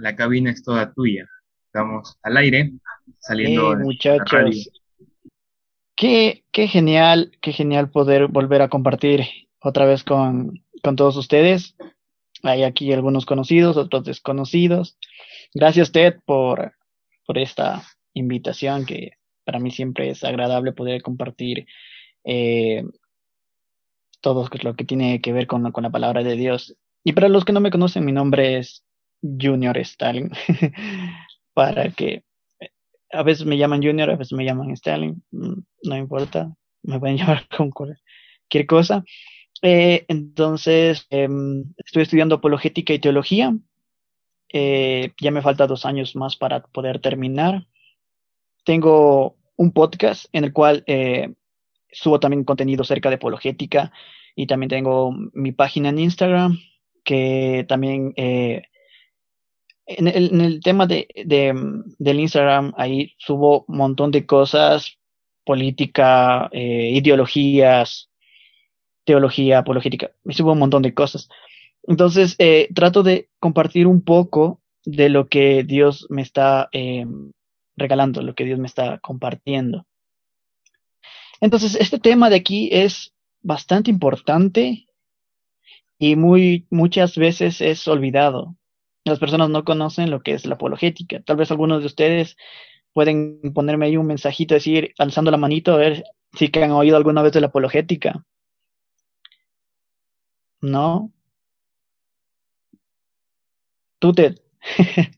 la cabina es toda tuya. Estamos al aire, saliendo. Hey, muchachos. Qué, qué genial, qué genial poder volver a compartir otra vez con, con todos ustedes. Hay aquí algunos conocidos, otros desconocidos. Gracias, Ted, por, por esta invitación que para mí siempre es agradable poder compartir eh, todo lo que tiene que ver con, con, la palabra de Dios. Y para los que no me conocen, mi nombre es Junior Stalin, para que a veces me llaman Junior, a veces me llaman Stalin, mm, no importa, me pueden llamar con cualquier cosa. Eh, entonces, eh, estoy estudiando apologética y teología. Eh, ya me falta dos años más para poder terminar. Tengo un podcast en el cual eh, subo también contenido cerca de apologética y también tengo mi página en Instagram que también en, el, tema de, de, del Instagram ahí subo un montón de cosas política eh, ideologías teología apologética me subo un montón de cosas entonces eh, trato de compartir un poco de lo que Dios me está eh, regalando lo que Dios me está compartiendo entonces este tema de aquí es bastante importante y muy muchas veces es olvidado. Las personas no conocen lo que es la apologética. Tal vez algunos de ustedes pueden ponerme ahí un mensajito, decir, alzando la manito, a ver si han oído alguna vez de la apologética. ¿No? ¿Tú, Ted?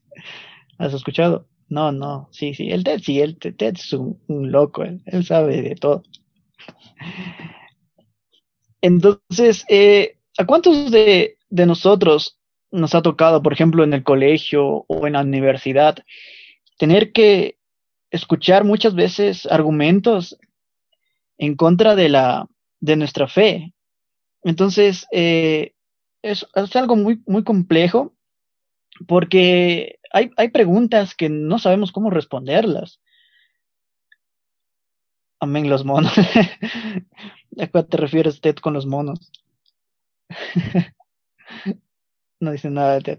¿Has escuchado? No, no, sí, sí, el Ted, sí, el Ted, Ted es un, loco, él, él, sabe de todo. Entonces, eh, ¿A cuántos de, de nosotros nos ha tocado, por ejemplo, en el colegio o en la universidad, tener que escuchar muchas veces argumentos en contra de la de nuestra fe. Entonces, eh, es, algo muy, muy complejo porque hay, hay preguntas que no sabemos cómo responderlas. Amén, los monos. ¿A qué te refieres, Ted, con los monos? no dice nada de Ted.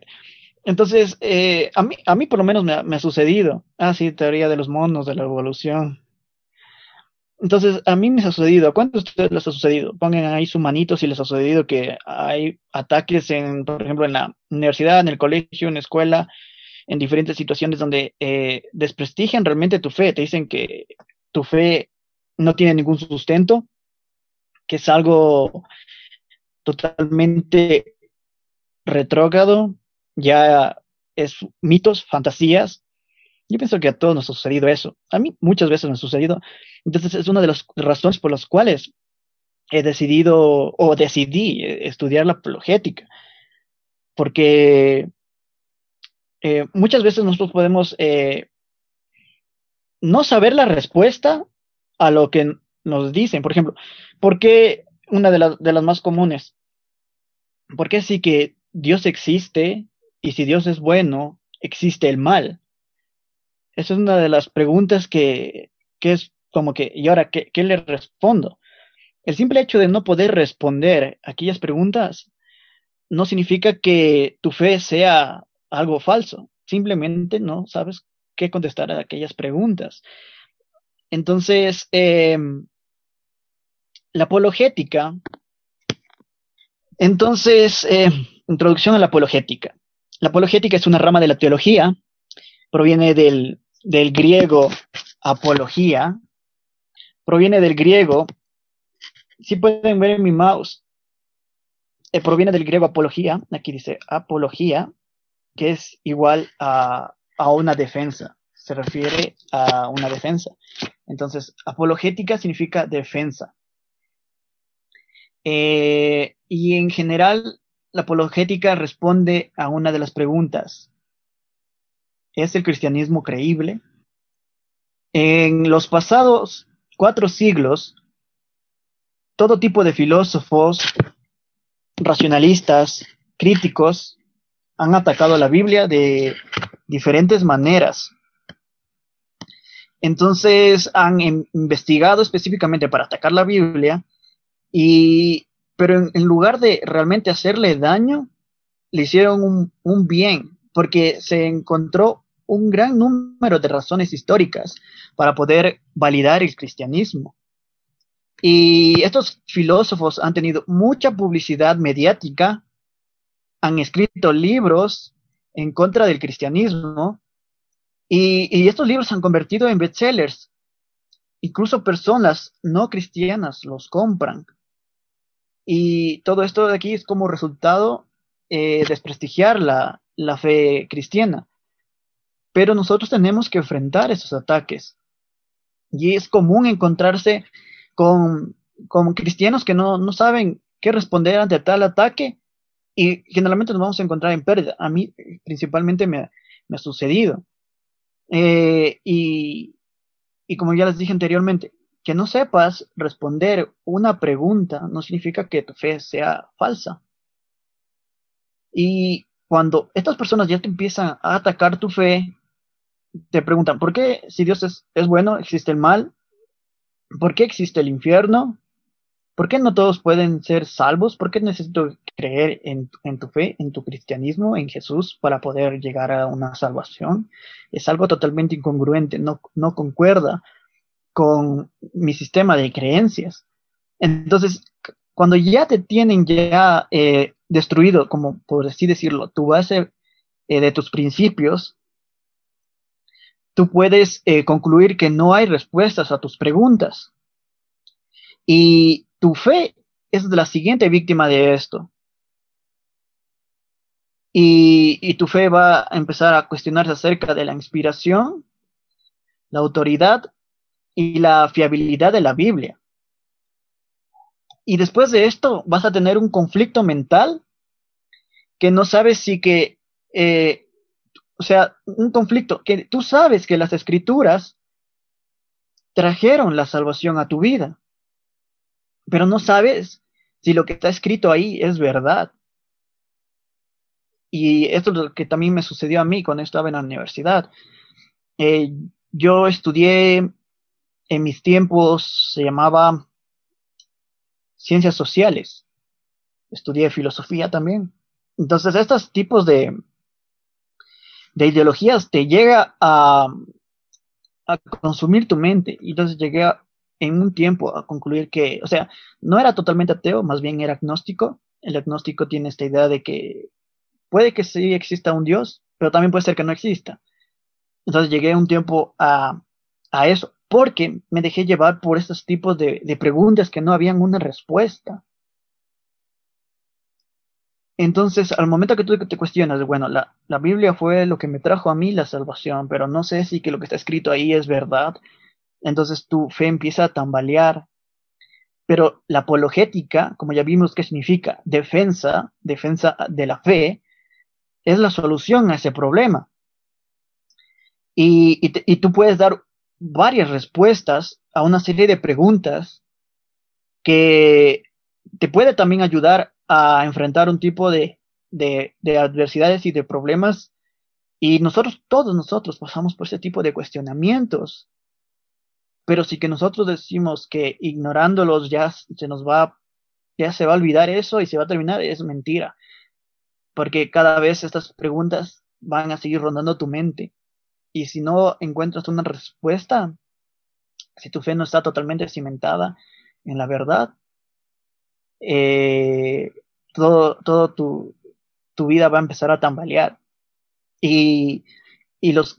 Entonces, eh, a, mí, a mí por lo menos me ha, sucedido. Ah, sí, teoría de los monos, de la evolución. Entonces, a mí me ha sucedido. ¿A cuántos de ustedes les ha sucedido? Pongan ahí su manito si les ha sucedido que hay ataques, en, por ejemplo, en la universidad, en el colegio, en la escuela, en diferentes situaciones donde eh, desprestigian realmente tu fe. Te dicen que tu fe no tiene ningún sustento, que es algo totalmente retrógrado, ya es mitos, fantasías. Yo pienso que a todos nos ha sucedido eso. A mí muchas veces me ha sucedido. Entonces es una de las razones por las cuales he decidido o decidí estudiar la apologética. Porque eh, muchas veces nosotros podemos eh, no saber la respuesta a lo que nos dicen. Por ejemplo, ¿por qué una de, de las más comunes. ¿Por qué sí que Dios existe y si Dios es bueno, existe el mal? Esa es una de las preguntas que, que es como que, ¿y ahora qué, qué le respondo? El simple hecho de no poder responder aquellas preguntas no significa que tu fe sea algo falso. Simplemente no sabes qué contestar a aquellas preguntas. Entonces, eh, la apologética. Entonces, eh, introducción a la apologética. La apologética es una rama de la teología, proviene del, del griego apología, proviene del griego, si pueden ver en mi mouse, eh, proviene del griego apología, aquí dice apología, que es igual a, a una defensa, se refiere a una defensa. Entonces, apologética significa defensa. Eh, y en general, la apologética responde a una de las preguntas. ¿Es el cristianismo creíble? En los pasados cuatro siglos, todo tipo de filósofos, racionalistas, críticos, han atacado la Biblia de diferentes maneras. Entonces han investigado específicamente para atacar la Biblia y, pero en, lugar de realmente hacerle daño, le hicieron un, bien, porque se encontró un gran número de razones históricas para poder validar el cristianismo. Y estos filósofos han tenido mucha publicidad mediática, han escrito libros en contra del cristianismo y, estos libros se han convertido en bestsellers. Incluso personas no cristianas los compran. Y todo esto de aquí es como resultado eh, desprestigiar la, la fe cristiana. Pero nosotros tenemos que enfrentar esos ataques. Y es común encontrarse con, cristianos que no, saben qué responder ante tal ataque y generalmente nos vamos a encontrar en pérdida. A mí principalmente me, ha sucedido. Eh, y, y como ya les dije anteriormente, que no sepas responder una pregunta no significa que tu fe sea falsa. Y cuando estas personas ya te empiezan a atacar tu fe, te preguntan, ¿por qué si Dios es, es bueno, existe el mal? ¿Por qué existe el infierno? ¿Por qué no todos pueden ser salvos? ¿Por qué necesito creer en, tu fe, en tu cristianismo, en Jesús para poder llegar a una salvación? Es algo totalmente incongruente, no, no concuerda con mi sistema de creencias. Entonces, cuando ya te tienen ya eh, destruido, como por así decirlo, tu base eh, de tus principios, tú puedes eh, concluir que no hay respuestas a tus preguntas. Y tu fe es la siguiente víctima de esto. Y, tu fe va a empezar a cuestionarse acerca de la inspiración, la autoridad y la fiabilidad de la Biblia. Y después de esto vas a tener un conflicto mental que no sabes si que eh, o sea, un conflicto, que tú sabes que las escrituras trajeron la salvación a tu vida, pero no sabes si lo que está escrito ahí es verdad. Y esto es lo que también me sucedió a mí cuando estaba en la universidad. Eh, yo estudié en mis tiempos, se llamaba ciencias sociales. Estudié filosofía también. Entonces, estos tipos de, de ideologías te llega a, a consumir tu mente. Y entonces llegué en un tiempo a concluir que, o sea, no era totalmente ateo, más bien era agnóstico. El agnóstico tiene esta idea de que puede que sí exista un Dios, pero también puede ser que no exista. Entonces llegué un tiempo a, a eso, porque me dejé llevar por estos tipos de, preguntas que no habían una respuesta. Entonces, al momento que tú te cuestionas, bueno, la, Biblia fue lo que me trajo a mí la salvación, pero no sé si que lo que está escrito ahí es verdad, entonces tu fe empieza a tambalear. Pero la apologética, como ya vimos que significa defensa, defensa de la fe, es la solución a ese problema. Y tú puedes dar varias respuestas a una serie de preguntas que te puede también ayudar a enfrentar un tipo de, adversidades y de problemas. Y nosotros, todos nosotros pasamos por ese tipo de cuestionamientos. Pero si que nosotros decimos que ignorándolos ya se nos va, ya se va a olvidar eso y se va a terminar, es mentira. Porque cada vez estas preguntas van a seguir rondando tu mente. Y si no encuentras una respuesta, si tu fe no está totalmente cimentada en la verdad, eh, todo, todo tu, tu, vida va a empezar a tambalear. Y, y los...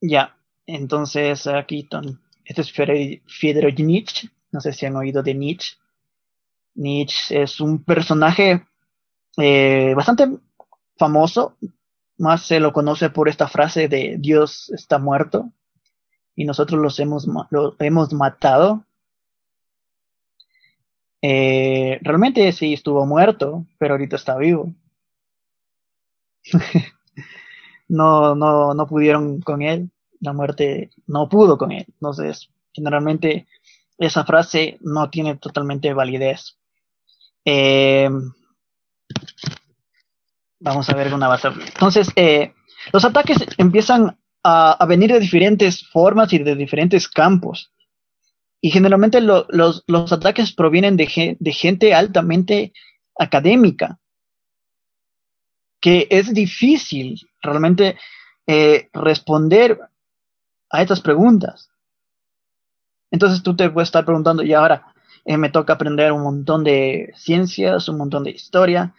Ya, entonces aquí, este es Friedrich Nietzsche, no sé si han oído de Nietzsche. Nietzsche es un personaje eh, bastante famoso, más se lo conoce por esta frase de Dios está muerto y nosotros los hemos, lo hemos matado. Eh, realmente sí estuvo muerto, pero ahorita está vivo. no, no, no pudieron con él. La muerte no pudo con él. Entonces, generalmente esa frase no tiene totalmente validez. Eh, vamos a ver una base. Entonces, eh, los ataques empiezan a, venir de diferentes formas y de diferentes campos. Y generalmente los, ataques provienen de, de, gente altamente académica. que es difícil realmente eh, responder a estas preguntas. Entonces tú te puedes estar preguntando, y ahora eh, me toca aprender un montón de ciencias, un montón de historia,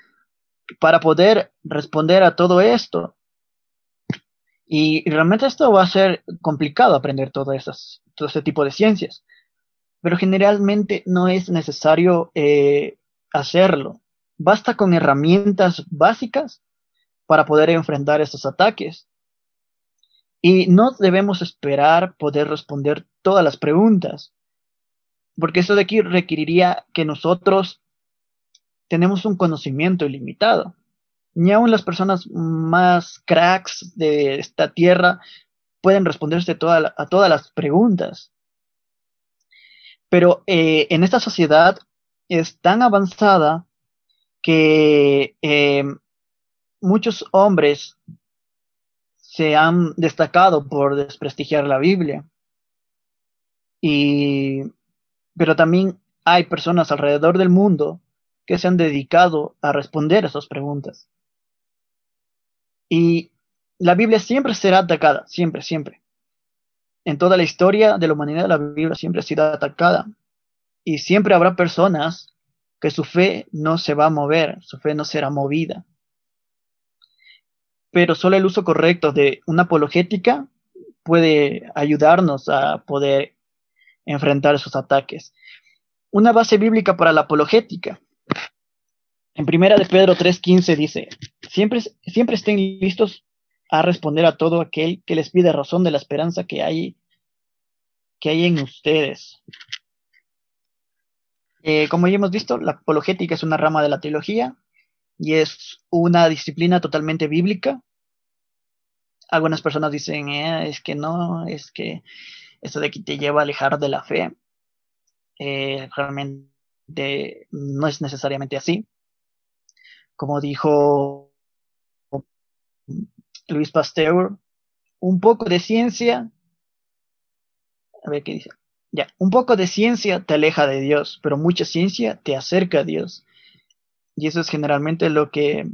para poder responder a todo esto. Y, realmente esto va a ser complicado aprender esas, todo este tipo de ciencias. Pero generalmente no es necesario eh, hacerlo. Basta con herramientas básicas para poder enfrentar estos ataques. Y no debemos esperar poder responder todas las preguntas, porque eso de aquí requeriría que nosotros tenemos un conocimiento ilimitado. Ni aun las personas más cracks de esta tierra pueden responderse a todas las preguntas. Pero eh, en esta sociedad es tan avanzada que eh, muchos hombres se han destacado por desprestigiar la Biblia. Y, pero también hay personas alrededor del mundo que se han dedicado a responder a esas preguntas. Y la Biblia siempre será atacada, siempre, siempre. En toda la historia de la humanidad, la Biblia siempre ha sido atacada. Y siempre habrá personas que su fe no se va a mover, su fe no será movida pero solo el uso correcto de una apologética puede ayudarnos a poder enfrentar esos ataques. Una base bíblica para la apologética. En primera de Pedro 3:15 dice, siempre, estén listos a responder a todo aquel que les pide razón de la esperanza que hay, que hay en ustedes. Eh, como ya hemos visto, la apologética es una rama de la teología y es una disciplina totalmente bíblica. Algunas personas dicen, eh, es que no, es que esto de aquí te lleva a alejar de la fe. Eh, realmente no es necesariamente así. Como dijo Luis Pasteur, un poco de ciencia, a ver qué dice, ya, un poco de ciencia te aleja de Dios, pero mucha ciencia te acerca a Dios. Y eso es generalmente lo que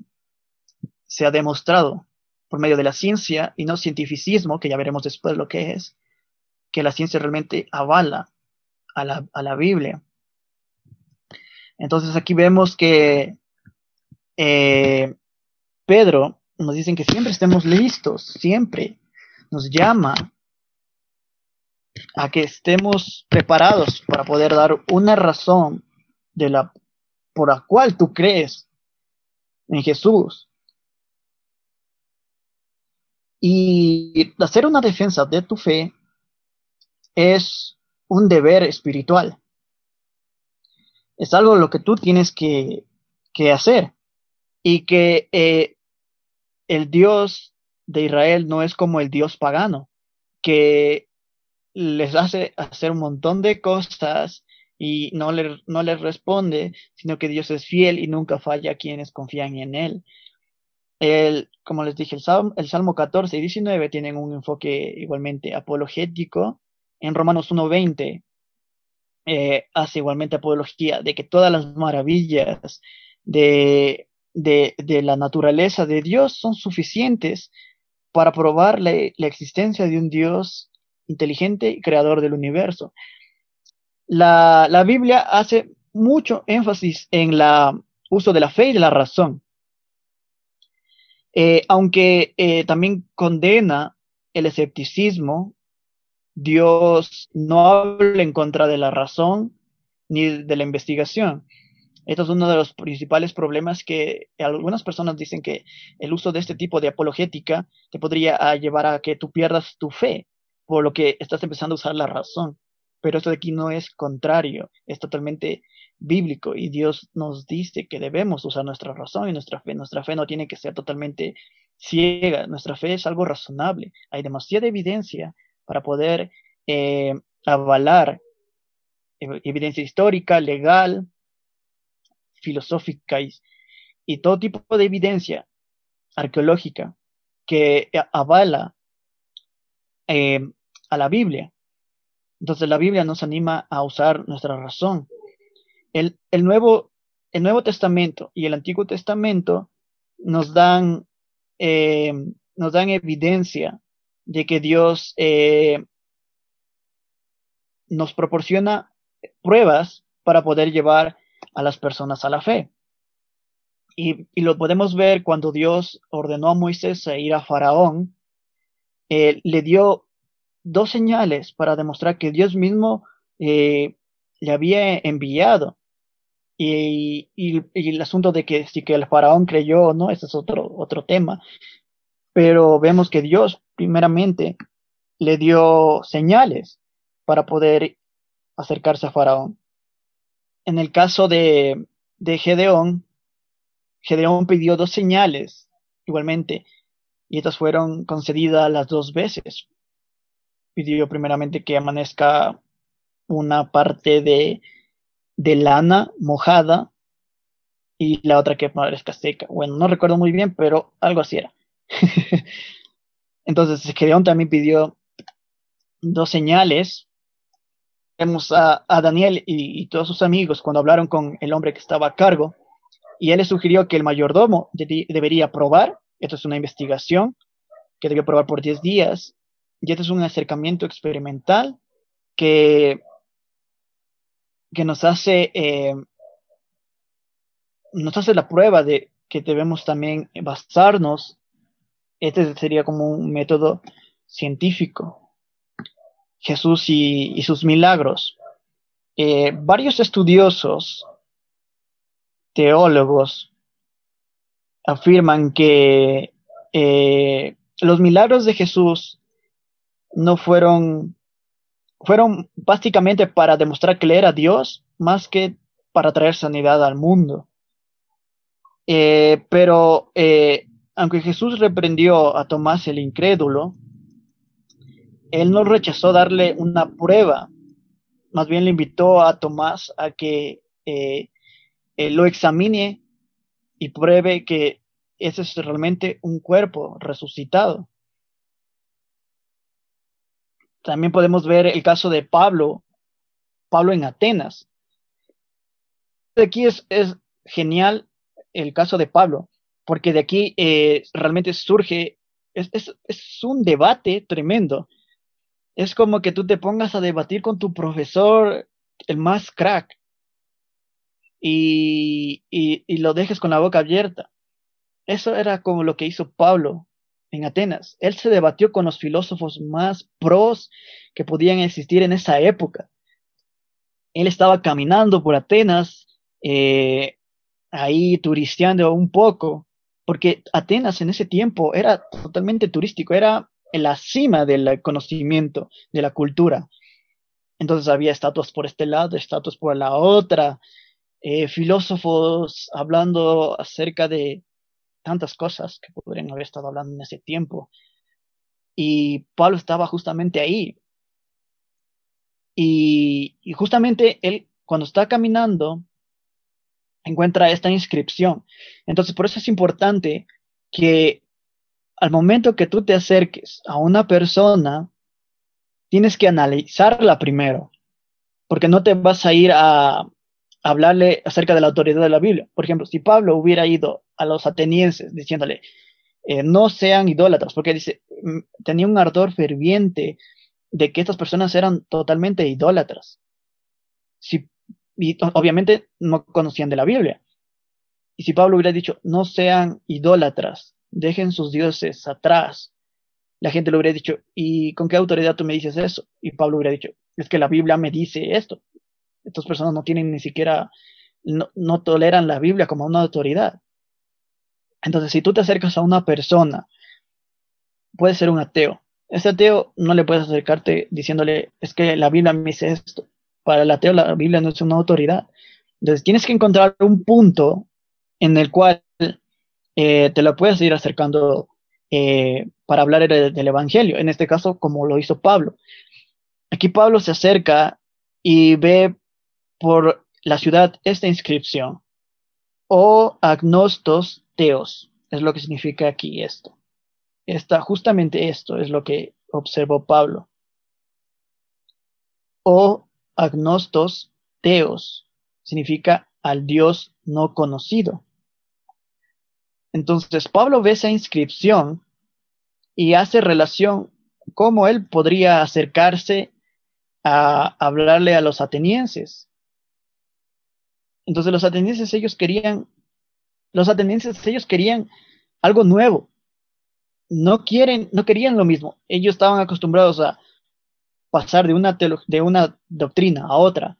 se ha demostrado por medio de la ciencia y no cientificismo, que ya veremos después lo que es, que la ciencia realmente avala a la, Biblia. Entonces aquí vemos que eh, Pedro nos dice que siempre estemos listos, siempre nos llama a que estemos preparados para poder dar una razón de la por la cual tú crees en Jesús. Y hacer una defensa de tu fe es un deber espiritual. Es algo lo que tú tienes que, hacer. Y que eh, el Dios de Israel no es como el Dios pagano, que les hace hacer un montón de cosas y no, le, no les responde, sino que Dios es fiel y nunca falla a quienes confían en Él. El, como les dije, el Salmo, el Salmo 14 y 19 tienen un enfoque igualmente apologético. En Romanos 1.20 eh, hace igualmente apología de que todas las maravillas de, de, de, la naturaleza de Dios son suficientes para probar la, existencia de un Dios inteligente y creador del universo la, la Biblia hace mucho énfasis en el uso de la fe y de la razón. Eh, aunque eh, también condena el escepticismo, Dios no habla en contra de la razón ni de la investigación. Esto es uno de los principales problemas que algunas personas dicen que el uso de este tipo de apologética te podría llevar a que tú pierdas tu fe, por lo que estás empezando a usar la razón pero esto de aquí no es contrario, es totalmente bíblico y Dios nos dice que debemos usar nuestra razón y nuestra fe. Nuestra fe no tiene que ser totalmente ciega, nuestra fe es algo razonable. Hay demasiada evidencia para poder eh, avalar evidencia histórica, legal, filosófica y, todo tipo de evidencia arqueológica que avala eh, a la Biblia. Entonces la Biblia nos anima a usar nuestra razón. El, Nuevo, el Nuevo Testamento y el Antiguo Testamento nos dan, eh, nos dan evidencia de que Dios eh, nos proporciona pruebas para poder llevar a las personas a la fe. Y, lo podemos ver cuando Dios ordenó a Moisés a ir a Faraón, eh, le dio dos señales para demostrar que Dios mismo eh, le había enviado. Y, el asunto de que si que el faraón creyó o no, ese es otro, otro tema. Pero vemos que Dios primeramente le dio señales para poder acercarse a Faraón. En el caso de, de Gedeón, Gedeón pidió dos señales igualmente, y estas fueron concedidas las dos veces. Pidió primeramente que amanezca una parte de, de lana mojada y la otra que amanezca seca. Bueno, no recuerdo muy bien, pero algo así era. Entonces Gedeón también pidió dos señales vemos a, Daniel y, todos sus amigos cuando hablaron con el hombre que estaba a cargo, y él le sugirió que el mayordomo debería probar, esto es una investigación, que debió probar por 10 días, y esto es un acercamiento experimental que, que nos hace eh, nos hace la prueba de que debemos también basarnos, este sería como un método científico, Jesús y, sus milagros. Eh, varios estudiosos, teólogos, afirman que eh, los milagros de Jesús no fueron, fueron básicamente para demostrar que era Dios más que para traer sanidad al mundo. Eh, pero aunque Jesús reprendió a Tomás el incrédulo, él no rechazó darle una prueba, más bien le invitó a Tomás a que eh, lo examine y pruebe que ese es realmente un cuerpo resucitado. También podemos ver el caso de Pablo, Pablo en Atenas. Aquí es, genial el caso de Pablo, porque de aquí eh, realmente surge, es, un debate tremendo es como que tú te pongas a debatir con tu profesor, el más crack, y, y, lo dejes con la boca abierta. Eso era como lo que hizo Pablo en Atenas. Él se debatió con los filósofos más pros que podían existir en esa época. Él estaba caminando por Atenas, eh, ahí turisteando un poco, porque Atenas en ese tiempo era totalmente turístico, era en la cima del conocimiento, de la cultura. Entonces había estatuas por este lado, estatuas por la otra, eh, filósofos hablando acerca de tantas cosas que podrían haber estado hablando en ese tiempo. Y Pablo estaba justamente ahí. Y, y justamente él, cuando está caminando, encuentra esta inscripción. Entonces, por eso es importante que al momento que tú te acerques a una persona, tienes que analizarla primero, porque no te vas a ir a, hablarle acerca de la autoridad de la Biblia. Por ejemplo, si Pablo hubiera ido a los atenienses diciéndole, eh, no sean idólatras, porque dice, mm, tenía un ardor ferviente de que estas personas eran totalmente idólatras. Si, y obviamente no conocían de la Biblia. Y si Pablo hubiera dicho, no sean idólatras, dejen sus dioses atrás. La gente le hubiera dicho, ¿y con qué autoridad tú me dices eso? Y Pablo hubiera dicho, es que la Biblia me dice esto. Estas personas no tienen ni siquiera, no, toleran la Biblia como una autoridad. Entonces, si tú te acercas a una persona, puede ser un ateo. Ese ateo no le puedes acercarte diciéndole, es que la Biblia me dice esto. Para el ateo la Biblia no es una autoridad. Entonces, tienes que encontrar un punto en el cual eh, te lo puedes ir acercando eh, para hablar del, Evangelio, en este caso como lo hizo Pablo. Aquí Pablo se acerca y ve por la ciudad esta inscripción, o agnostos teos, es lo que significa aquí esto. Está justamente esto es lo que observó Pablo. O agnostos teos significa al Dios no conocido. Entonces Pablo ve esa inscripción y hace relación cómo él podría acercarse a hablarle a los atenienses. Entonces los atenienses ellos querían, los atenienses ellos querían algo nuevo. No quieren, no querían lo mismo. Ellos estaban acostumbrados a pasar de una, de una doctrina a otra.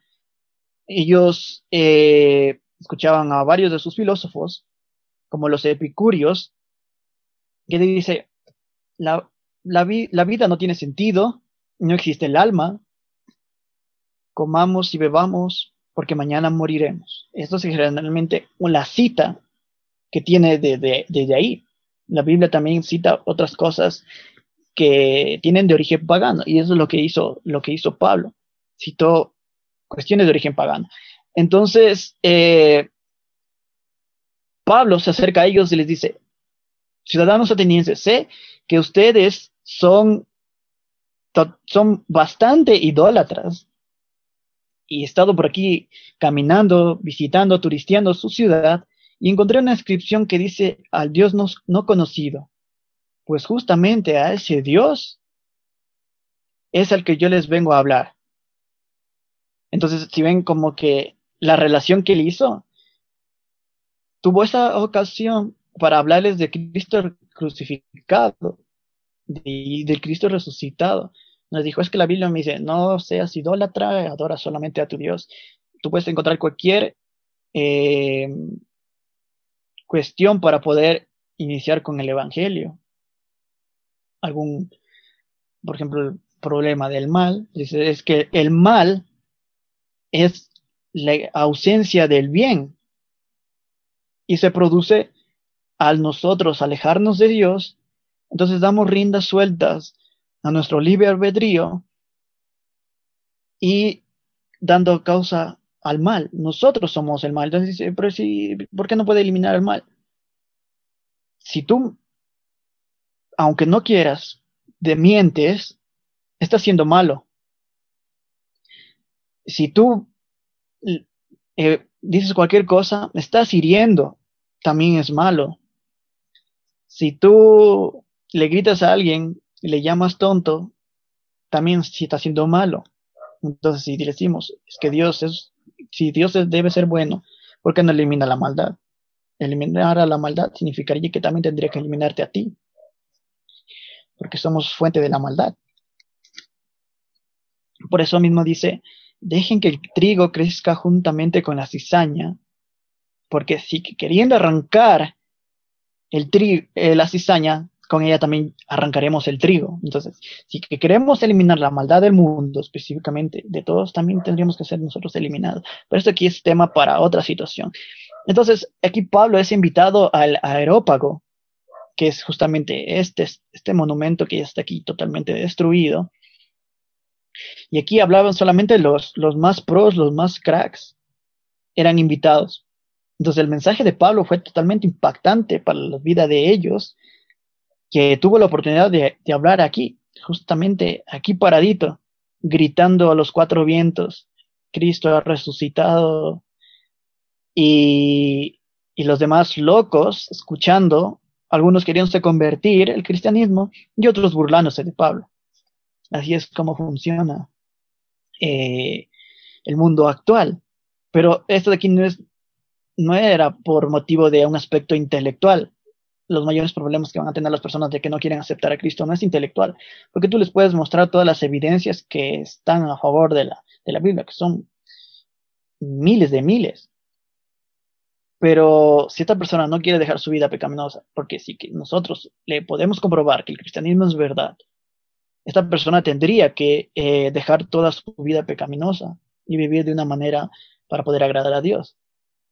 Ellos eh, escuchaban a varios de sus filósofos, como los epicúreos, que dice, la, la, la vida no tiene sentido, no existe el alma, comamos y bebamos porque mañana moriremos. Esto es generalmente una cita que tiene desde de, ahí. La Biblia también cita otras cosas que tienen de origen pagano y eso es lo que hizo, lo que hizo Pablo. Citó cuestiones de origen pagano. Entonces, eh, Pablo se acerca a ellos y les dice, ciudadanos atenienses, sé que ustedes son, son bastante idólatras y he estado por aquí caminando, visitando, turisteando su ciudad y encontré una inscripción que dice al Dios no, no conocido. Pues justamente a ese Dios es al que yo les vengo a hablar. Entonces, si ven como que la relación que él hizo, tuvo esa ocasión para hablarles de Cristo crucificado y de Cristo resucitado nos dijo, es que la Biblia me dice, no seas idólatra, adora solamente a tu Dios. Tú puedes encontrar cualquier eh, cuestión para poder iniciar con el Evangelio. Algún, por ejemplo, el problema del mal, dice, es que el mal es la ausencia del bien y se produce al nosotros alejarnos de Dios, entonces damos riendas sueltas a nuestro libre albedrío y dando causa al mal. Nosotros somos el mal. Entonces pero si, ¿por qué no puede eliminar el mal? Si tú, aunque no quieras, de mientes, estás siendo malo. Si tú eh, dices cualquier cosa, estás hiriendo, también es malo. Si tú le gritas a alguien y le llamas tonto, también si está siendo malo. Entonces, si decimos, es que Dios es, si Dios debe ser bueno, ¿por qué no elimina la maldad? Eliminar a la maldad significaría que también tendría que eliminarte a ti, porque somos fuente de la maldad. Por eso mismo dice, dejen que el trigo crezca juntamente con la cizaña, porque si queriendo arrancar el trigo, eh, la cizaña, con ella también arrancaremos el trigo. Entonces, si queremos eliminar la maldad del mundo, específicamente de todos, también tendríamos que ser nosotros eliminados. Pero esto aquí es tema para otra situación. Entonces, aquí Pablo es invitado al aerópago, que es justamente este, este monumento que ya está aquí totalmente destruido. Y aquí hablaban solamente los, los más pros, los más cracks, eran invitados. Entonces el mensaje de Pablo fue totalmente impactante para la vida de ellos que tuvo la oportunidad de, hablar aquí, justamente aquí paradito, gritando a los cuatro vientos, Cristo ha resucitado, y, y los demás locos escuchando, algunos queriéndose convertir el cristianismo y otros burlándose de Pablo. Así es como funciona eh, el mundo actual. Pero esto de aquí no, es, no era por motivo de un aspecto intelectual, los mayores problemas que van a tener las personas de que no quieren aceptar a Cristo no es intelectual, porque tú les puedes mostrar todas las evidencias que están a favor de la, de la Biblia, que son miles de miles. Pero si esta persona no quiere dejar su vida pecaminosa, porque si que nosotros le podemos comprobar que el cristianismo es verdad, esta persona tendría que eh, dejar toda su vida pecaminosa y vivir de una manera para poder agradar a Dios.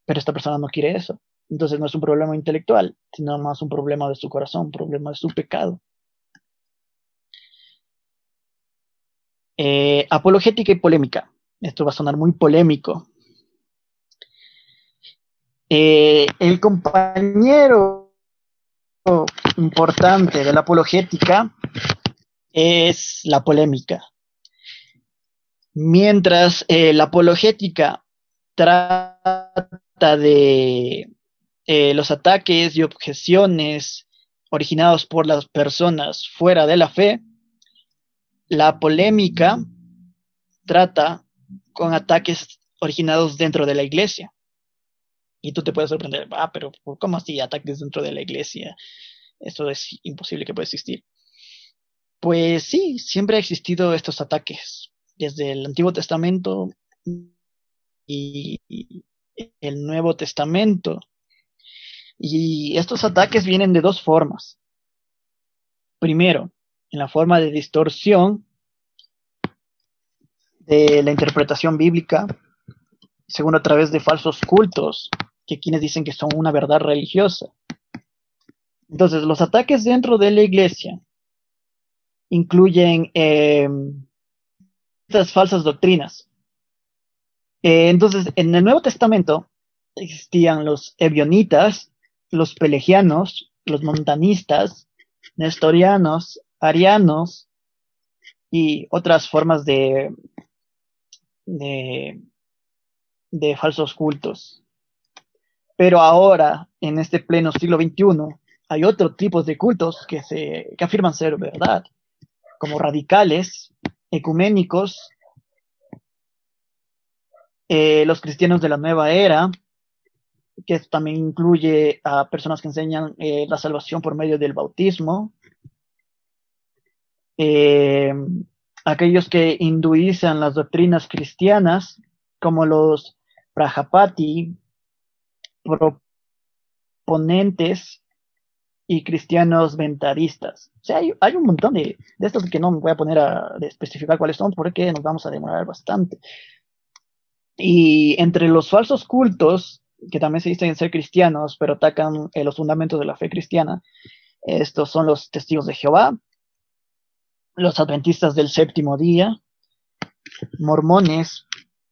Pero esta persona no quiere eso. Entonces no es un problema intelectual, sino más un problema de su corazón, un problema de su pecado. Eh, apologética y polémica. Esto va a sonar muy polémico. Eh, el compañero importante de la apologética es la polémica. Mientras eh, la apologética trata de eh, los ataques y objeciones originados por las personas fuera de la fe, la polémica trata con ataques originados dentro de la iglesia. Y tú te puedes sorprender, ah, pero ¿cómo así ataques dentro de la iglesia? Esto es imposible que pueda existir. Pues sí, siempre ha existido estos ataques, desde el Antiguo Testamento y el Nuevo Testamento. Y estos ataques vienen de dos formas. Primero, en la forma de distorsión de la interpretación bíblica, segundo a través de falsos cultos, que quienes dicen que son una verdad religiosa. Entonces, los ataques dentro de la iglesia incluyen eh, estas falsas doctrinas. Eh, entonces, en el Nuevo Testamento existían los ebionitas, los pelegianos, los montanistas, nestorianos, arianos y otras formas de, de, falsos cultos. Pero ahora, en este pleno siglo XXI, hay otro tipo de cultos que, se, que afirman ser verdad, como radicales, ecuménicos, eh, los cristianos de la nueva era, que también incluye a personas que enseñan eh, la salvación por medio del bautismo, eh, aquellos que hinduizan las doctrinas cristianas, como los Prajapati, proponentes y cristianos ventaristas. O sea, hay, un montón de, de, estos que no me voy a poner a especificar cuáles son porque nos vamos a demorar bastante. Y entre los falsos cultos, que también se dicen ser cristianos, pero atacan eh, los fundamentos de la fe cristiana, estos son los testigos de Jehová, los adventistas del séptimo día, mormones,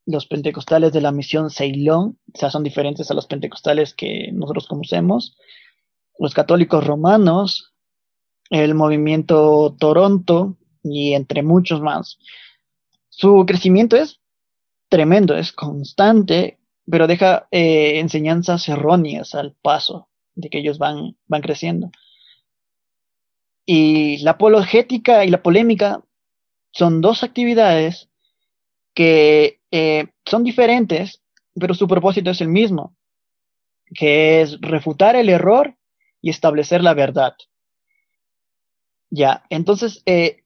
los pentecostales de la misión Ceilón, o sea, son diferentes a los pentecostales que nosotros conocemos, los católicos romanos, el movimiento Toronto y entre muchos más. Su crecimiento es tremendo, es constante, pero deja eh, enseñanzas erróneas al paso de que ellos van, van creciendo. Y la apologética y la polémica son dos actividades que eh, son diferentes, pero su propósito es el mismo, que es refutar el error y establecer la verdad. Ya, entonces, eh,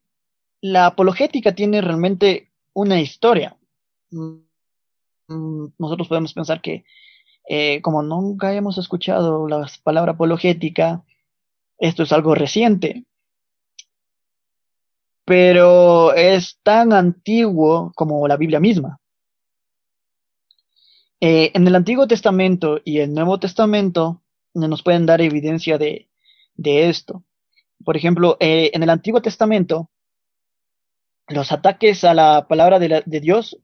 la apologética tiene realmente una historia. Mm, nosotros podemos pensar que, eh, como nunca hemos escuchado la palabra apologética, esto es algo reciente, pero es tan antiguo como la Biblia misma. Eh, en el Antiguo Testamento y el Nuevo Testamento nos pueden dar evidencia de, esto. Por ejemplo, eh, en el Antiguo Testamento, los ataques a la palabra de, Dios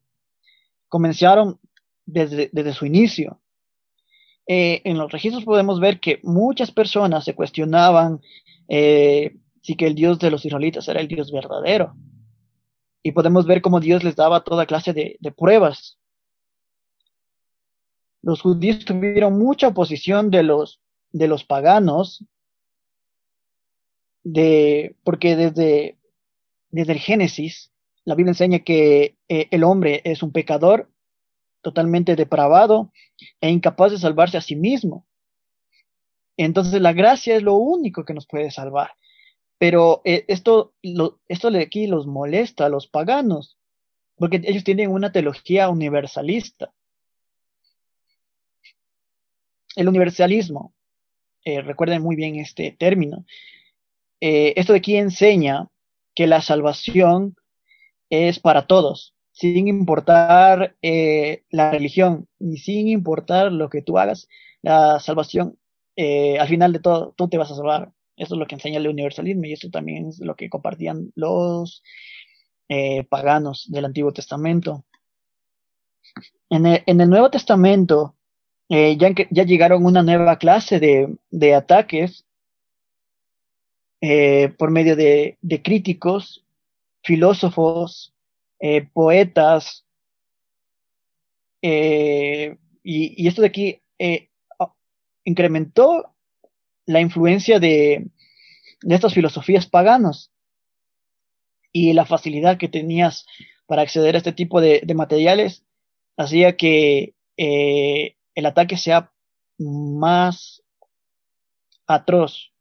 comenzaron desde, su inicio. Eh, en los registros podemos ver que muchas personas se cuestionaban eh, si que el Dios de los israelitas era el Dios verdadero. Y podemos ver cómo Dios les daba toda clase de, de pruebas. Los judíos tuvieron mucha oposición de los de los paganos, de, porque desde, desde el Génesis, la Biblia enseña que eh, el hombre es un pecador totalmente depravado e incapaz de salvarse a sí mismo. Entonces la gracia es lo único que nos puede salvar. Pero eh, esto, esto de aquí los molesta a los paganos, porque ellos tienen una teología universalista. El universalismo eh, recuerden muy bien este término. Esto de aquí enseña que la salvación es para todos, sin importar eh, la religión y sin importar lo que tú hagas, la salvación, al final de todo, tú te vas a salvar. Eso es lo que enseña el universalismo y eso también es lo que compartían los paganos del Antiguo Testamento. En el Nuevo Testamento, eh, ya, ya, llegaron una nueva clase de, ataques eh, por medio de, críticos, filósofos, eh, poetas, y, esto de aquí incrementó la influencia de, estas filosofías paganas y la facilidad que tenías para acceder a este tipo de, materiales hacía que eh, el ataque sea más atroz.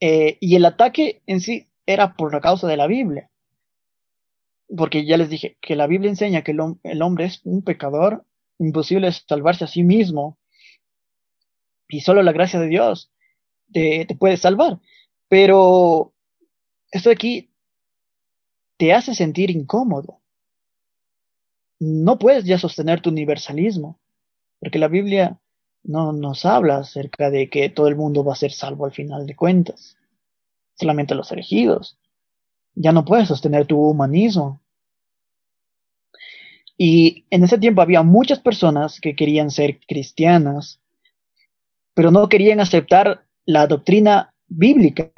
Eh, y el ataque en sí era por la causa de la Biblia. Porque ya les dije que la Biblia enseña que el, hombre es un pecador, imposible salvarse a sí mismo. Y solo la gracia de Dios te, te puede salvar. Pero esto de aquí te hace sentir incómodo. No puedes ya sostener tu universalismo, porque la Biblia no nos habla acerca de que todo el mundo va a ser salvo al final de cuentas, solamente los elegidos. Ya no puedes sostener tu humanismo. Y en ese tiempo había muchas personas que querían ser cristianas, pero no querían aceptar la doctrina bíblica,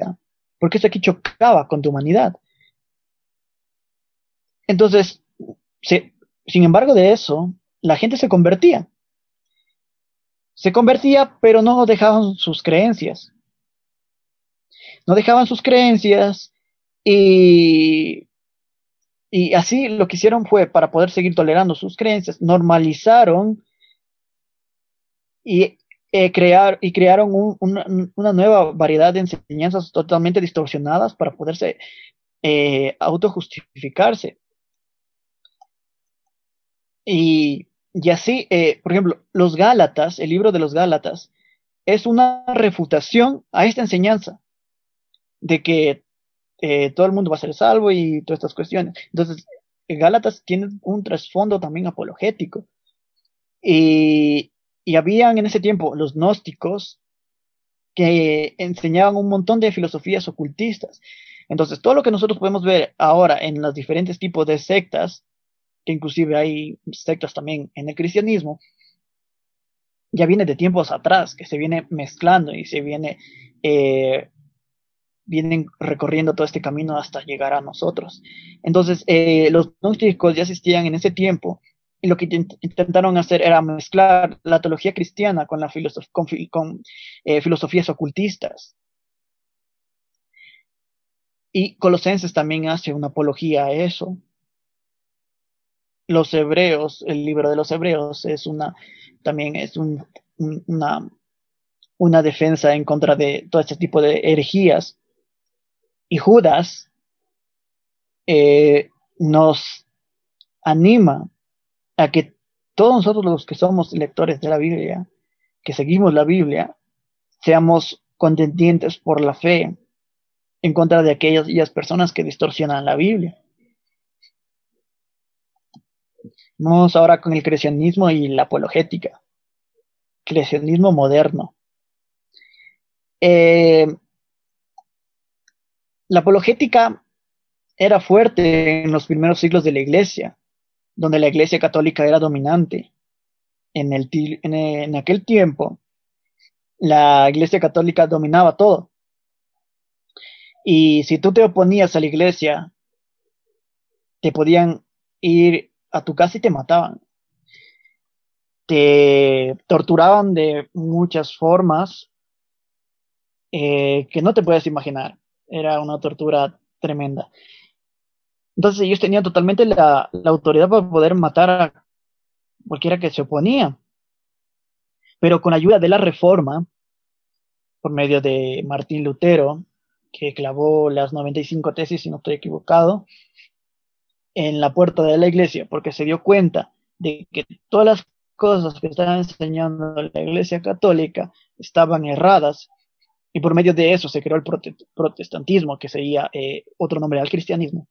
porque eso aquí chocaba con tu humanidad. Entonces, sin embargo de eso, la gente se convertía. Se convertía, pero no dejaban sus creencias. No dejaban sus creencias y, y así lo que hicieron fue, para poder seguir tolerando sus creencias, normalizaron y, eh, crear, y crearon una, nueva variedad de enseñanzas totalmente distorsionadas para poderse eh, autojustificarse. Y y así, eh, por ejemplo, los Gálatas, el libro de los Gálatas, es una refutación a esta enseñanza de que eh, todo el mundo va a ser salvo y todas estas cuestiones. Entonces, Gálatas tiene un trasfondo también apologético. Y, y habían en ese tiempo los gnósticos que enseñaban un montón de filosofías ocultistas. Entonces, todo lo que nosotros podemos ver ahora en los diferentes tipos de sectas que inclusive hay sectas también en el cristianismo, ya viene de tiempos atrás, que se viene mezclando y se viene, eh, vienen recorriendo todo este camino hasta llegar a nosotros. Entonces, eh, los gnósticos ya existían en ese tiempo y lo que intentaron hacer era mezclar la teología cristiana con, la eh, filosofías ocultistas. Y Colosenses también hace una apología a eso los hebreos, el libro de los hebreos es una, también es un, una, una defensa en contra de todo este tipo de herejías. Y Judas eh, nos anima a que todos nosotros los que somos lectores de la Biblia, que seguimos la Biblia, seamos contendientes por la fe en contra de aquellas personas que distorsionan la Biblia. Vamos ahora con el creacionismo y la apologética. Creacionismo moderno. Eh, la apologética era fuerte en los primeros siglos de la iglesia, donde la iglesia católica era dominante. En, el, en aquel tiempo, la iglesia católica dominaba todo. Y si tú te oponías a la iglesia, te podían ir a tu casa y te mataban. Te torturaban de muchas formas eh, que no te puedes imaginar. Era una tortura tremenda. Entonces ellos tenían totalmente la, autoridad para poder matar a cualquiera que se oponía. Pero con ayuda de la reforma, por medio de Martín Lutero, que clavó las 95 tesis, si no estoy equivocado, en la puerta de la iglesia porque se dio cuenta de que todas las cosas que estaba enseñando la iglesia católica estaban erradas y por medio de eso se creó el protestantismo, que sería eh, otro nombre al cristianismo.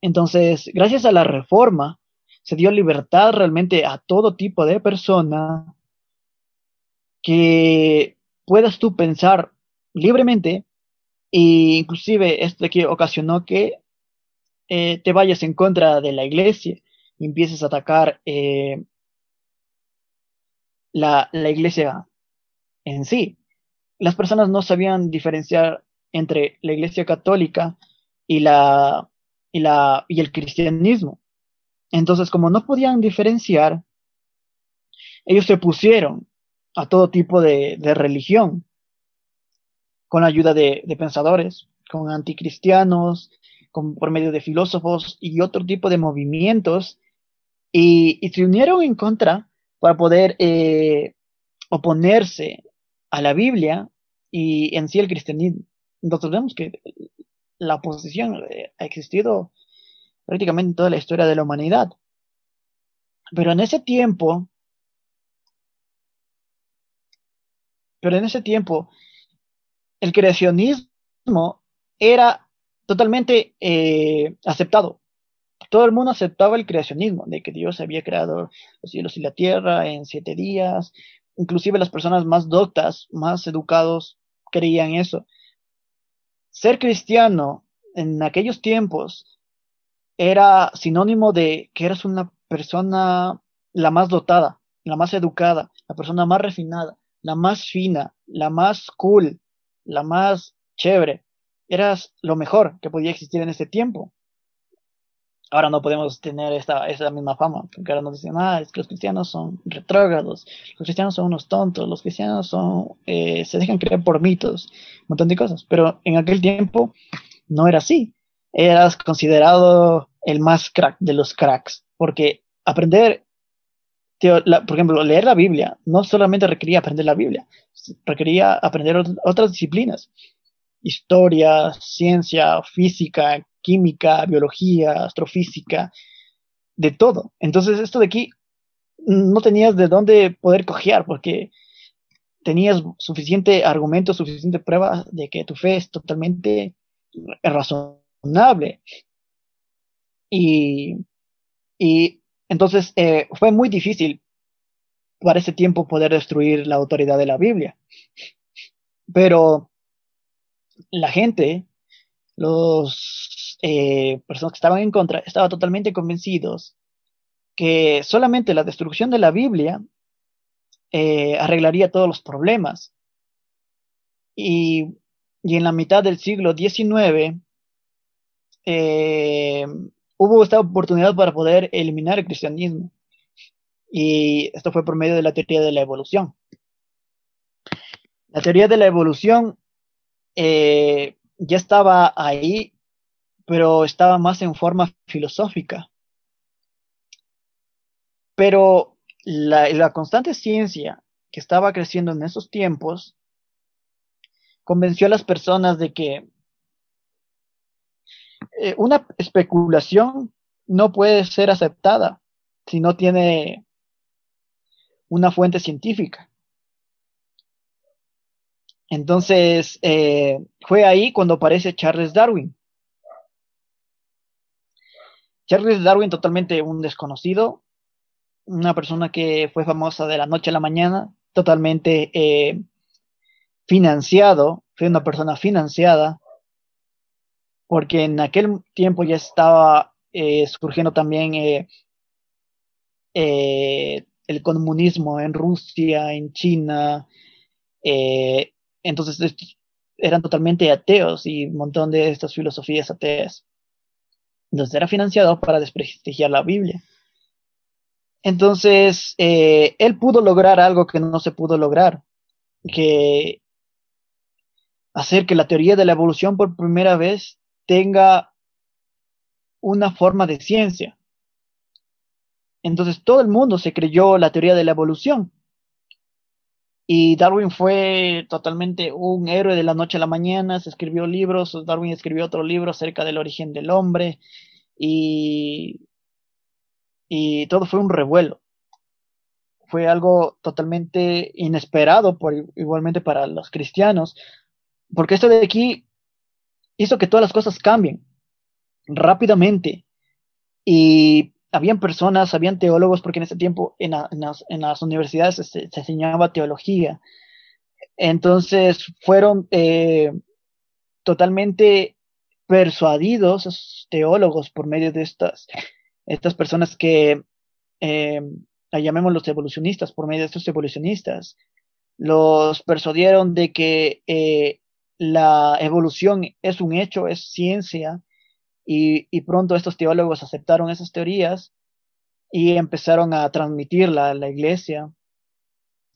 Entonces, gracias a la reforma, se dio libertad realmente a todo tipo de persona que puedas tú pensar libremente e inclusive esto que ocasionó que eh, te vayas en contra de la iglesia y empieces a atacar eh, la, la iglesia en sí. Las personas no sabían diferenciar entre la iglesia católica y, la, y, la, y el cristianismo. Entonces, como no podían diferenciar, ellos se pusieron a todo tipo de, religión con la ayuda de, pensadores, con anticristianos, con, por medio de filósofos y otro tipo de movimientos, y, se unieron en contra para poder eh, oponerse a la Biblia y en sí el cristianismo. Entonces vemos que la oposición eh, ha existido prácticamente en toda la historia de la humanidad. Pero en ese tiempo, pero en ese tiempo, el creacionismo era totalmente eh, aceptado. Todo el mundo aceptaba el creacionismo, de que Dios había creado los cielos y la tierra en siete días. Inclusive las personas más doctas, más educados, creían eso. Ser cristiano en aquellos tiempos era sinónimo de que eras una persona la más dotada, la más educada, la persona más refinada, la más fina, la más cool, la más chévere. Eras lo mejor que podía existir en ese tiempo. Ahora no podemos tener esta, esa misma fama, porque ahora nos dicen, ah, es que los cristianos son retrógrados, los cristianos son unos tontos, los cristianos son, eh, se dejan creer por mitos, un montón de cosas. Pero en aquel tiempo no era así. Eras considerado el más crack de los cracks, porque aprender, por ejemplo, leer la Biblia no solamente requería aprender la Biblia, requería aprender otras disciplinas, historia, ciencia, física, química, biología, astrofísica, de todo. Entonces, esto de aquí no tenías de dónde poder cojear porque tenías suficiente argumento, suficiente prueba de que tu fe es totalmente razonable. Y, y entonces eh, fue muy difícil para ese tiempo poder destruir la autoridad de la Biblia. Pero la gente, los eh, personas que estaban en contra, estaban totalmente convencidos que solamente la destrucción de la Biblia eh, arreglaría todos los problemas. Y, y, en la mitad del siglo XIX hubo esta oportunidad para poder eliminar el cristianismo. Y esto fue por medio de la teoría de la evolución. La teoría de la evolución eh, ya estaba ahí, pero estaba más en forma filosófica. Pero la, constante ciencia que estaba creciendo en esos tiempos convenció a las personas de que eh, una especulación no puede ser aceptada si no tiene una fuente científica. Entonces, eh, fue ahí cuando aparece Charles Darwin. Charles Darwin, totalmente un desconocido, una persona que fue famosa de la noche a la mañana, totalmente eh, financiado, fue una persona financiada, porque en aquel tiempo ya estaba eh, surgiendo también eh, el comunismo en Rusia, en China, entonces eran totalmente ateos y un montón de estas filosofías ateas. Entonces era financiado para desprestigiar la Biblia. Entonces, él pudo lograr algo que no se pudo lograr, que hacer que la teoría de la evolución por primera vez tenga una forma de ciencia. Entonces todo el mundo se creyó la teoría de la evolución. Y Darwin fue totalmente un héroe de la noche a la mañana, se escribió libros, Darwin escribió otro libro acerca del origen del hombre y, todo fue un revuelo. Fue algo totalmente inesperado por, igualmente para los cristianos, porque esto de aquí hizo que todas las cosas cambien rápidamente. Y habían personas, habían teólogos, porque en ese tiempo en, las, universidades se, enseñaba teología. Entonces fueron eh, totalmente persuadidos esos teólogos por medio de estas, estas personas que eh, llamémoslos evolucionistas, por medio de estos evolucionistas, los persuadieron de que eh, la evolución es un hecho, es ciencia, y, pronto estos teólogos aceptaron esas teorías y empezaron a transmitirla a la iglesia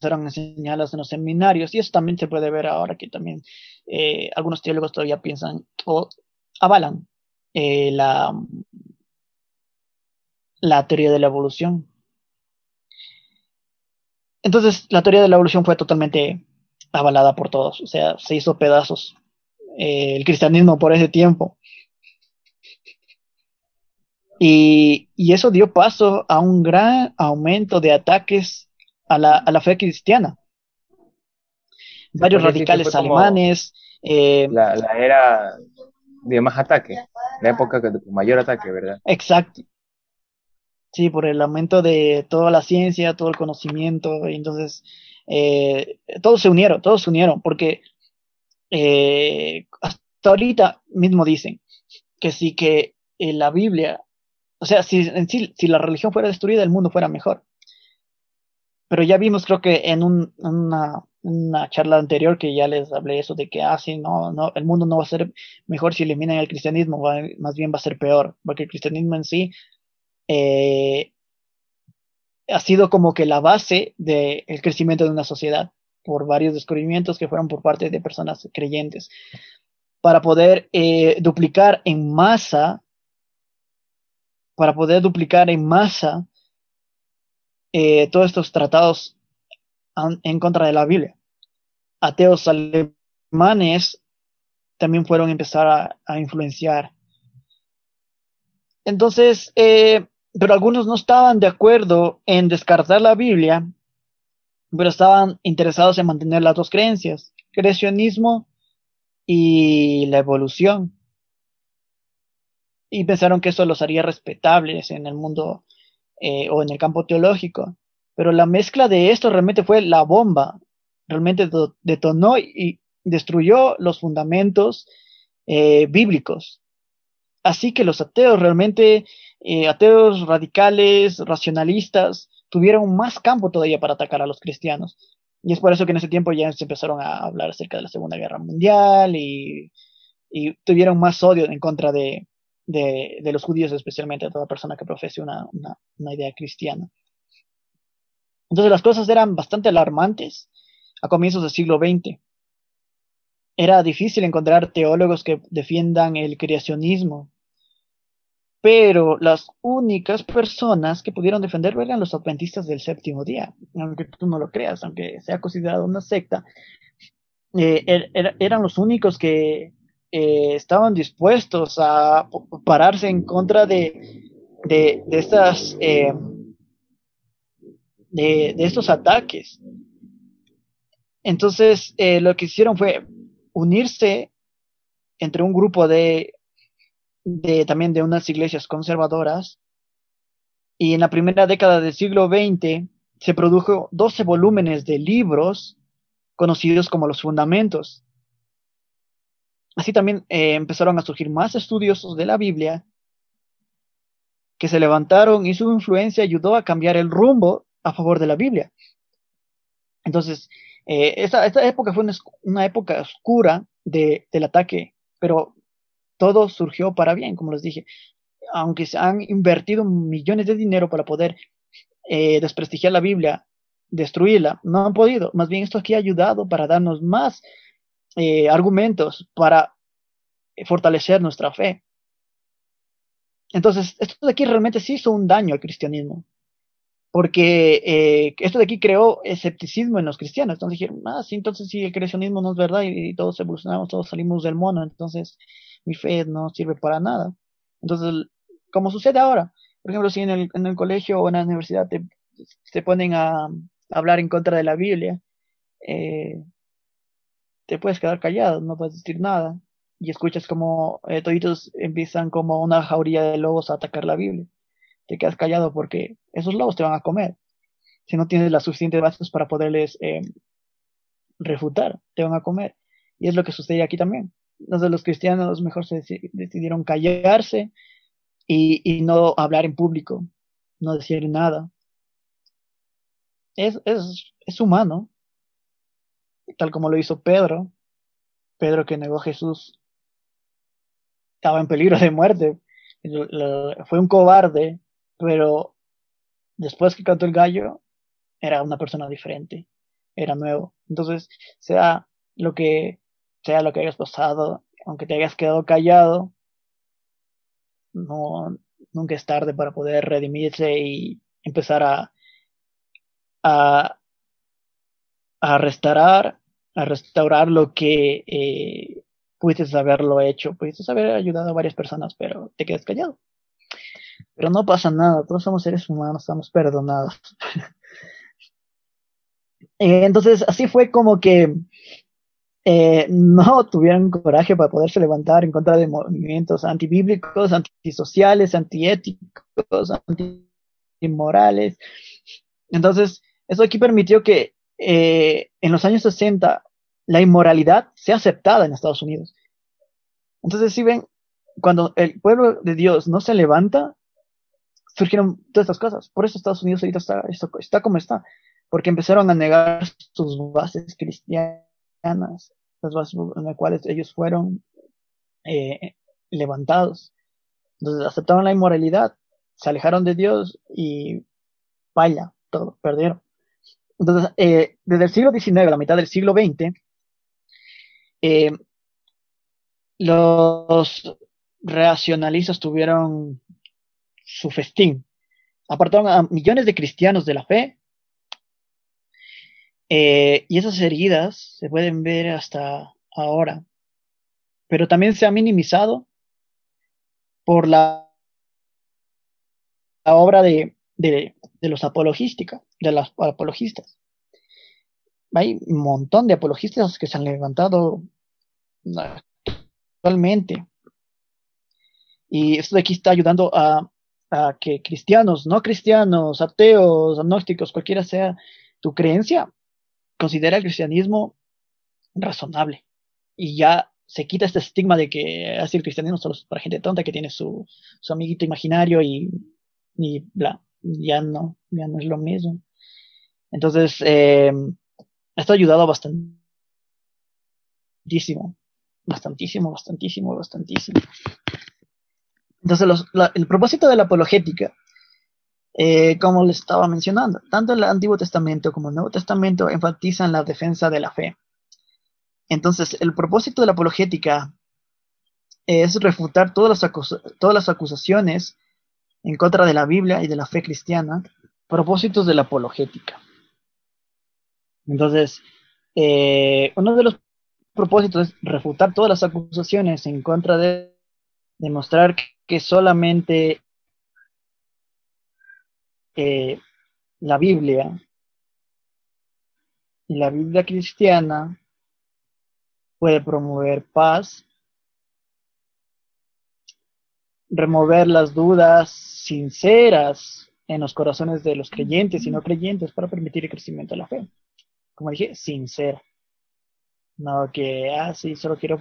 empezaron a enseñarlas en los seminarios y eso también se puede ver ahora que también eh, algunos teólogos todavía piensan o avalan eh, la, teoría de la evolución. Entonces, la teoría de la evolución fue totalmente avalada por todos, o sea, se hizo pedazos eh, el cristianismo por ese tiempo. Y, y, eso dio paso a un gran aumento de ataques a la, a la fe cristiana. Varios radicales alemanes. Eh, la, la, era de más ataque, la época de mayor ataque, ¿verdad? Exacto. Sí, por el aumento de toda la ciencia, todo el conocimiento, y entonces eh, todos se unieron, todos se unieron, porque eh, hasta ahorita mismo dicen que sí que en la Biblia, o sea, si, si la religión fuera destruida, el mundo fuera mejor. Pero ya vimos, creo que en un, una, charla anterior que ya les hablé eso de que, ah, no, no, el mundo no va a ser mejor si eliminan el cristianismo, más bien va a ser peor, porque el cristianismo en sí eh, ha sido como que la base del crecimiento de una sociedad por varios descubrimientos que fueron por parte de personas creyentes para poder eh, duplicar en masa para poder duplicar en masa eh, todos estos tratados en contra de la Biblia. Ateos alemanes también fueron a empezar a, influenciar. Entonces, eh, pero algunos no estaban de acuerdo en descartar la Biblia, pero estaban interesados en mantener las dos creencias, creacionismo y la evolución. Y pensaron que eso los haría respetables en el mundo eh, o en el campo teológico. Pero la mezcla de esto realmente fue la bomba. Realmente detonó y destruyó los fundamentos eh, bíblicos. Así que los ateos realmente eh, ateos radicales, racionalistas, tuvieron más campo todavía para atacar a los cristianos. Y es por eso que en ese tiempo ya se empezaron a hablar acerca de la Segunda Guerra Mundial y, tuvieron más odio en contra de, los judíos, especialmente de toda persona que profese una, una idea cristiana. Entonces las cosas eran bastante alarmantes a comienzos del siglo XX. Era difícil encontrar teólogos que defiendan el creacionismo pero las únicas personas que pudieron defenderlo eran los adventistas del séptimo día, aunque tú no lo creas, aunque sea considerado una secta, eh, er, eran los únicos que eh, estaban dispuestos a pararse en contra de, de, estas, eh, de, estos ataques. Entonces, lo que hicieron fue unirse entre un grupo de de, también de unas iglesias conservadoras. Y en la primera década del siglo XX se produjo 12 volúmenes de libros conocidos como los fundamentos. Así también eh, empezaron a surgir más estudiosos de la Biblia que se levantaron y su influencia ayudó a cambiar el rumbo a favor de la Biblia. Entonces, eh, esta, época fue una, época oscura de, del ataque, pero todo surgió para bien, como les dije. Aunque se han invertido millones de dinero para poder eh, desprestigiar la Biblia, destruirla, no han podido. Más bien esto aquí ha ayudado para darnos más eh, argumentos para fortalecer nuestra fe. Entonces, esto de aquí realmente sí hizo un daño al cristianismo, porque eh, esto de aquí creó escepticismo en los cristianos. Entonces dijeron, ah, sí, entonces sí, el creacionismo no es verdad y, y todos evolucionamos, todos salimos del mono, entonces mi fe no sirve para nada. Entonces, como sucede ahora, por ejemplo, si en el, en el colegio o en la universidad te, te ponen a, hablar en contra de la Biblia, eh, te puedes quedar callado, no puedes decir nada. Y escuchas como eh, toditos empiezan como una jauría de lobos a atacar la Biblia. Te quedas callado porque esos lobos te van a comer. Si no tienes las suficientes bases para poderles eh, refutar, te van a comer. Y es lo que sucede aquí también los de los cristianos mejor se decidieron callarse y, no hablar en público, no decir nada. Es, es, es humano, tal como lo hizo Pedro. Pedro que negó a Jesús estaba en peligro de muerte. Fue un cobarde, pero después que cantó el gallo, era una persona diferente. era nuevo. Entonces, sea lo que sea lo que hayas pasado, aunque te hayas quedado callado, no nunca es tarde para poder redimirse y empezar a a, a restaurar a restaurar lo que eh, pudiste haberlo hecho, pudiste haber ayudado a varias personas, pero te quedas callado. Pero no pasa nada, todos somos seres humanos, estamos perdonados. Eh, entonces, así fue como que eh, no tuvieron coraje para poderse levantar en contra de movimientos antibíblicos, antisociales, antiéticos, antimorales. Entonces, eso aquí permitió que eh, en los años 60 la inmoralidad sea aceptada en Estados Unidos. Entonces, si ven, cuando el pueblo de Dios no se levanta, surgieron todas estas cosas. Por eso Estados Unidos ahorita está, está, como está, porque empezaron a negar sus bases cristianas, las bases en las cuales ellos fueron eh, levantados. Entonces aceptaron la inmoralidad, se alejaron de Dios y vaya, todo, perdieron. Entonces, eh, desde el siglo XIX a la mitad del siglo XX, eh, los racionalistas tuvieron su festín. Apartaron a millones de cristianos de la fe. Eh, y esas heridas se pueden ver hasta ahora. Pero también se ha minimizado por la, la obra de, de, los apologística, de apologistas. Hay un montón de apologistas que se han levantado actualmente. Y esto de aquí está ayudando a, que cristianos, no cristianos, ateos, agnósticos, cualquiera sea tu creencia, considera el cristianismo razonable. Y ya se quita este estigma de que así el cristianismo solo para gente tonta que tiene su, amiguito imaginario y bla. Ya no, ya no es lo mismo. Entonces, eh, esto ha ayudado bastantísimo. Bastantísimo, bastantísimo, bastantísimo. Entonces, el propósito de la apologética, eh, como les estaba mencionando, tanto el Antiguo Testamento como el Nuevo Testamento enfatizan la defensa de la fe. Entonces, el propósito de la apologética es refutar todas las, todas las acusaciones en contra de la Biblia y de la fe cristiana, propósitos de la apologética. Entonces, eh, uno de los propósitos es refutar todas las acusaciones en contra de demostrar que solamente eh, la Biblia y la Biblia cristiana puede promover paz, remover las dudas sinceras en los corazones de los creyentes y no creyentes para permitir el crecimiento de la fe. Como dije, sincera. No que, ah, sí, solo quiero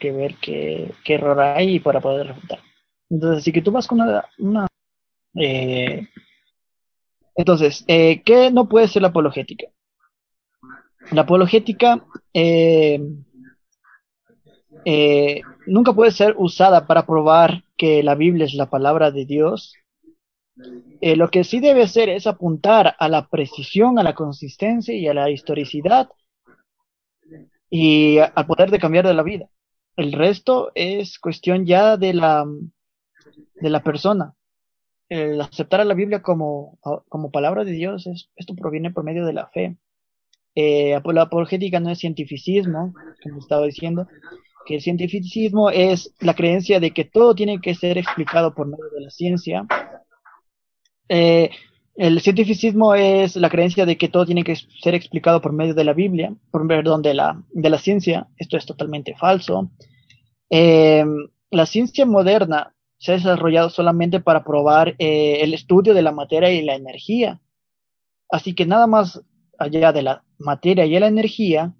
que ver qué, qué error hay para poder refutar. Entonces, si que tú vas con una... Eh, entonces, eh, ¿qué no puede ser la apologética? La apologética eh, nunca puede ser usada para probar que la Biblia es la palabra de Dios. lo que sí debe ser es apuntar a la precisión, a la consistencia y a la historicidad y al poder de cambiar de la vida. El resto es cuestión ya de la de la persona. El aceptar a la Biblia como, como palabra de Dios, es, esto proviene por medio de la fe. Eh, la apologética no es cientificismo, como estaba diciendo, que el cientificismo es la creencia de que todo tiene que ser explicado por medio de la ciencia. Eh, el cientificismo es la creencia de que todo tiene que ser explicado por medio de la Biblia, por, perdón, de la, de la ciencia. Esto es totalmente falso. Eh, la ciencia moderna se ha desarrollado solamente para probar eh, el estudio de la materia y la energía. Así que nada más allá de la materia y la energía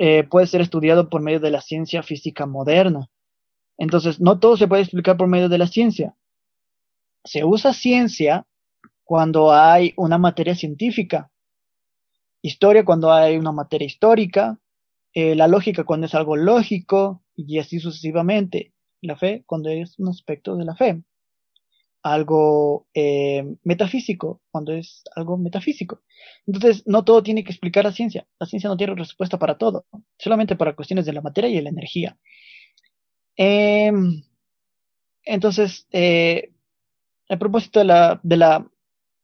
eh, puede ser estudiado por medio de la ciencia física moderna. Entonces, no todo se puede explicar por medio de la ciencia. Se usa ciencia cuando hay una materia científica, historia cuando hay una materia histórica, eh, la lógica cuando es algo lógico y así sucesivamente la fe cuando es un aspecto de la fe. Algo eh, metafísico, cuando es algo metafísico. Entonces, no todo tiene que explicar la ciencia. La ciencia no tiene respuesta para todo, solamente para cuestiones de la materia y de la energía. Em, entonces, eh, el propósito de la, de, la,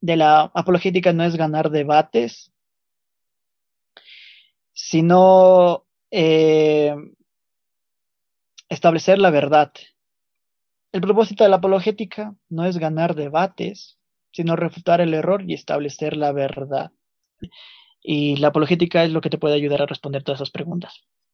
de la apologética no es ganar debates, sino eh, establecer la verdad. El propósito de la apologética no es ganar debates, sino refutar el error y establecer la verdad. Y la apologética es lo que te puede ayudar a responder todas esas preguntas.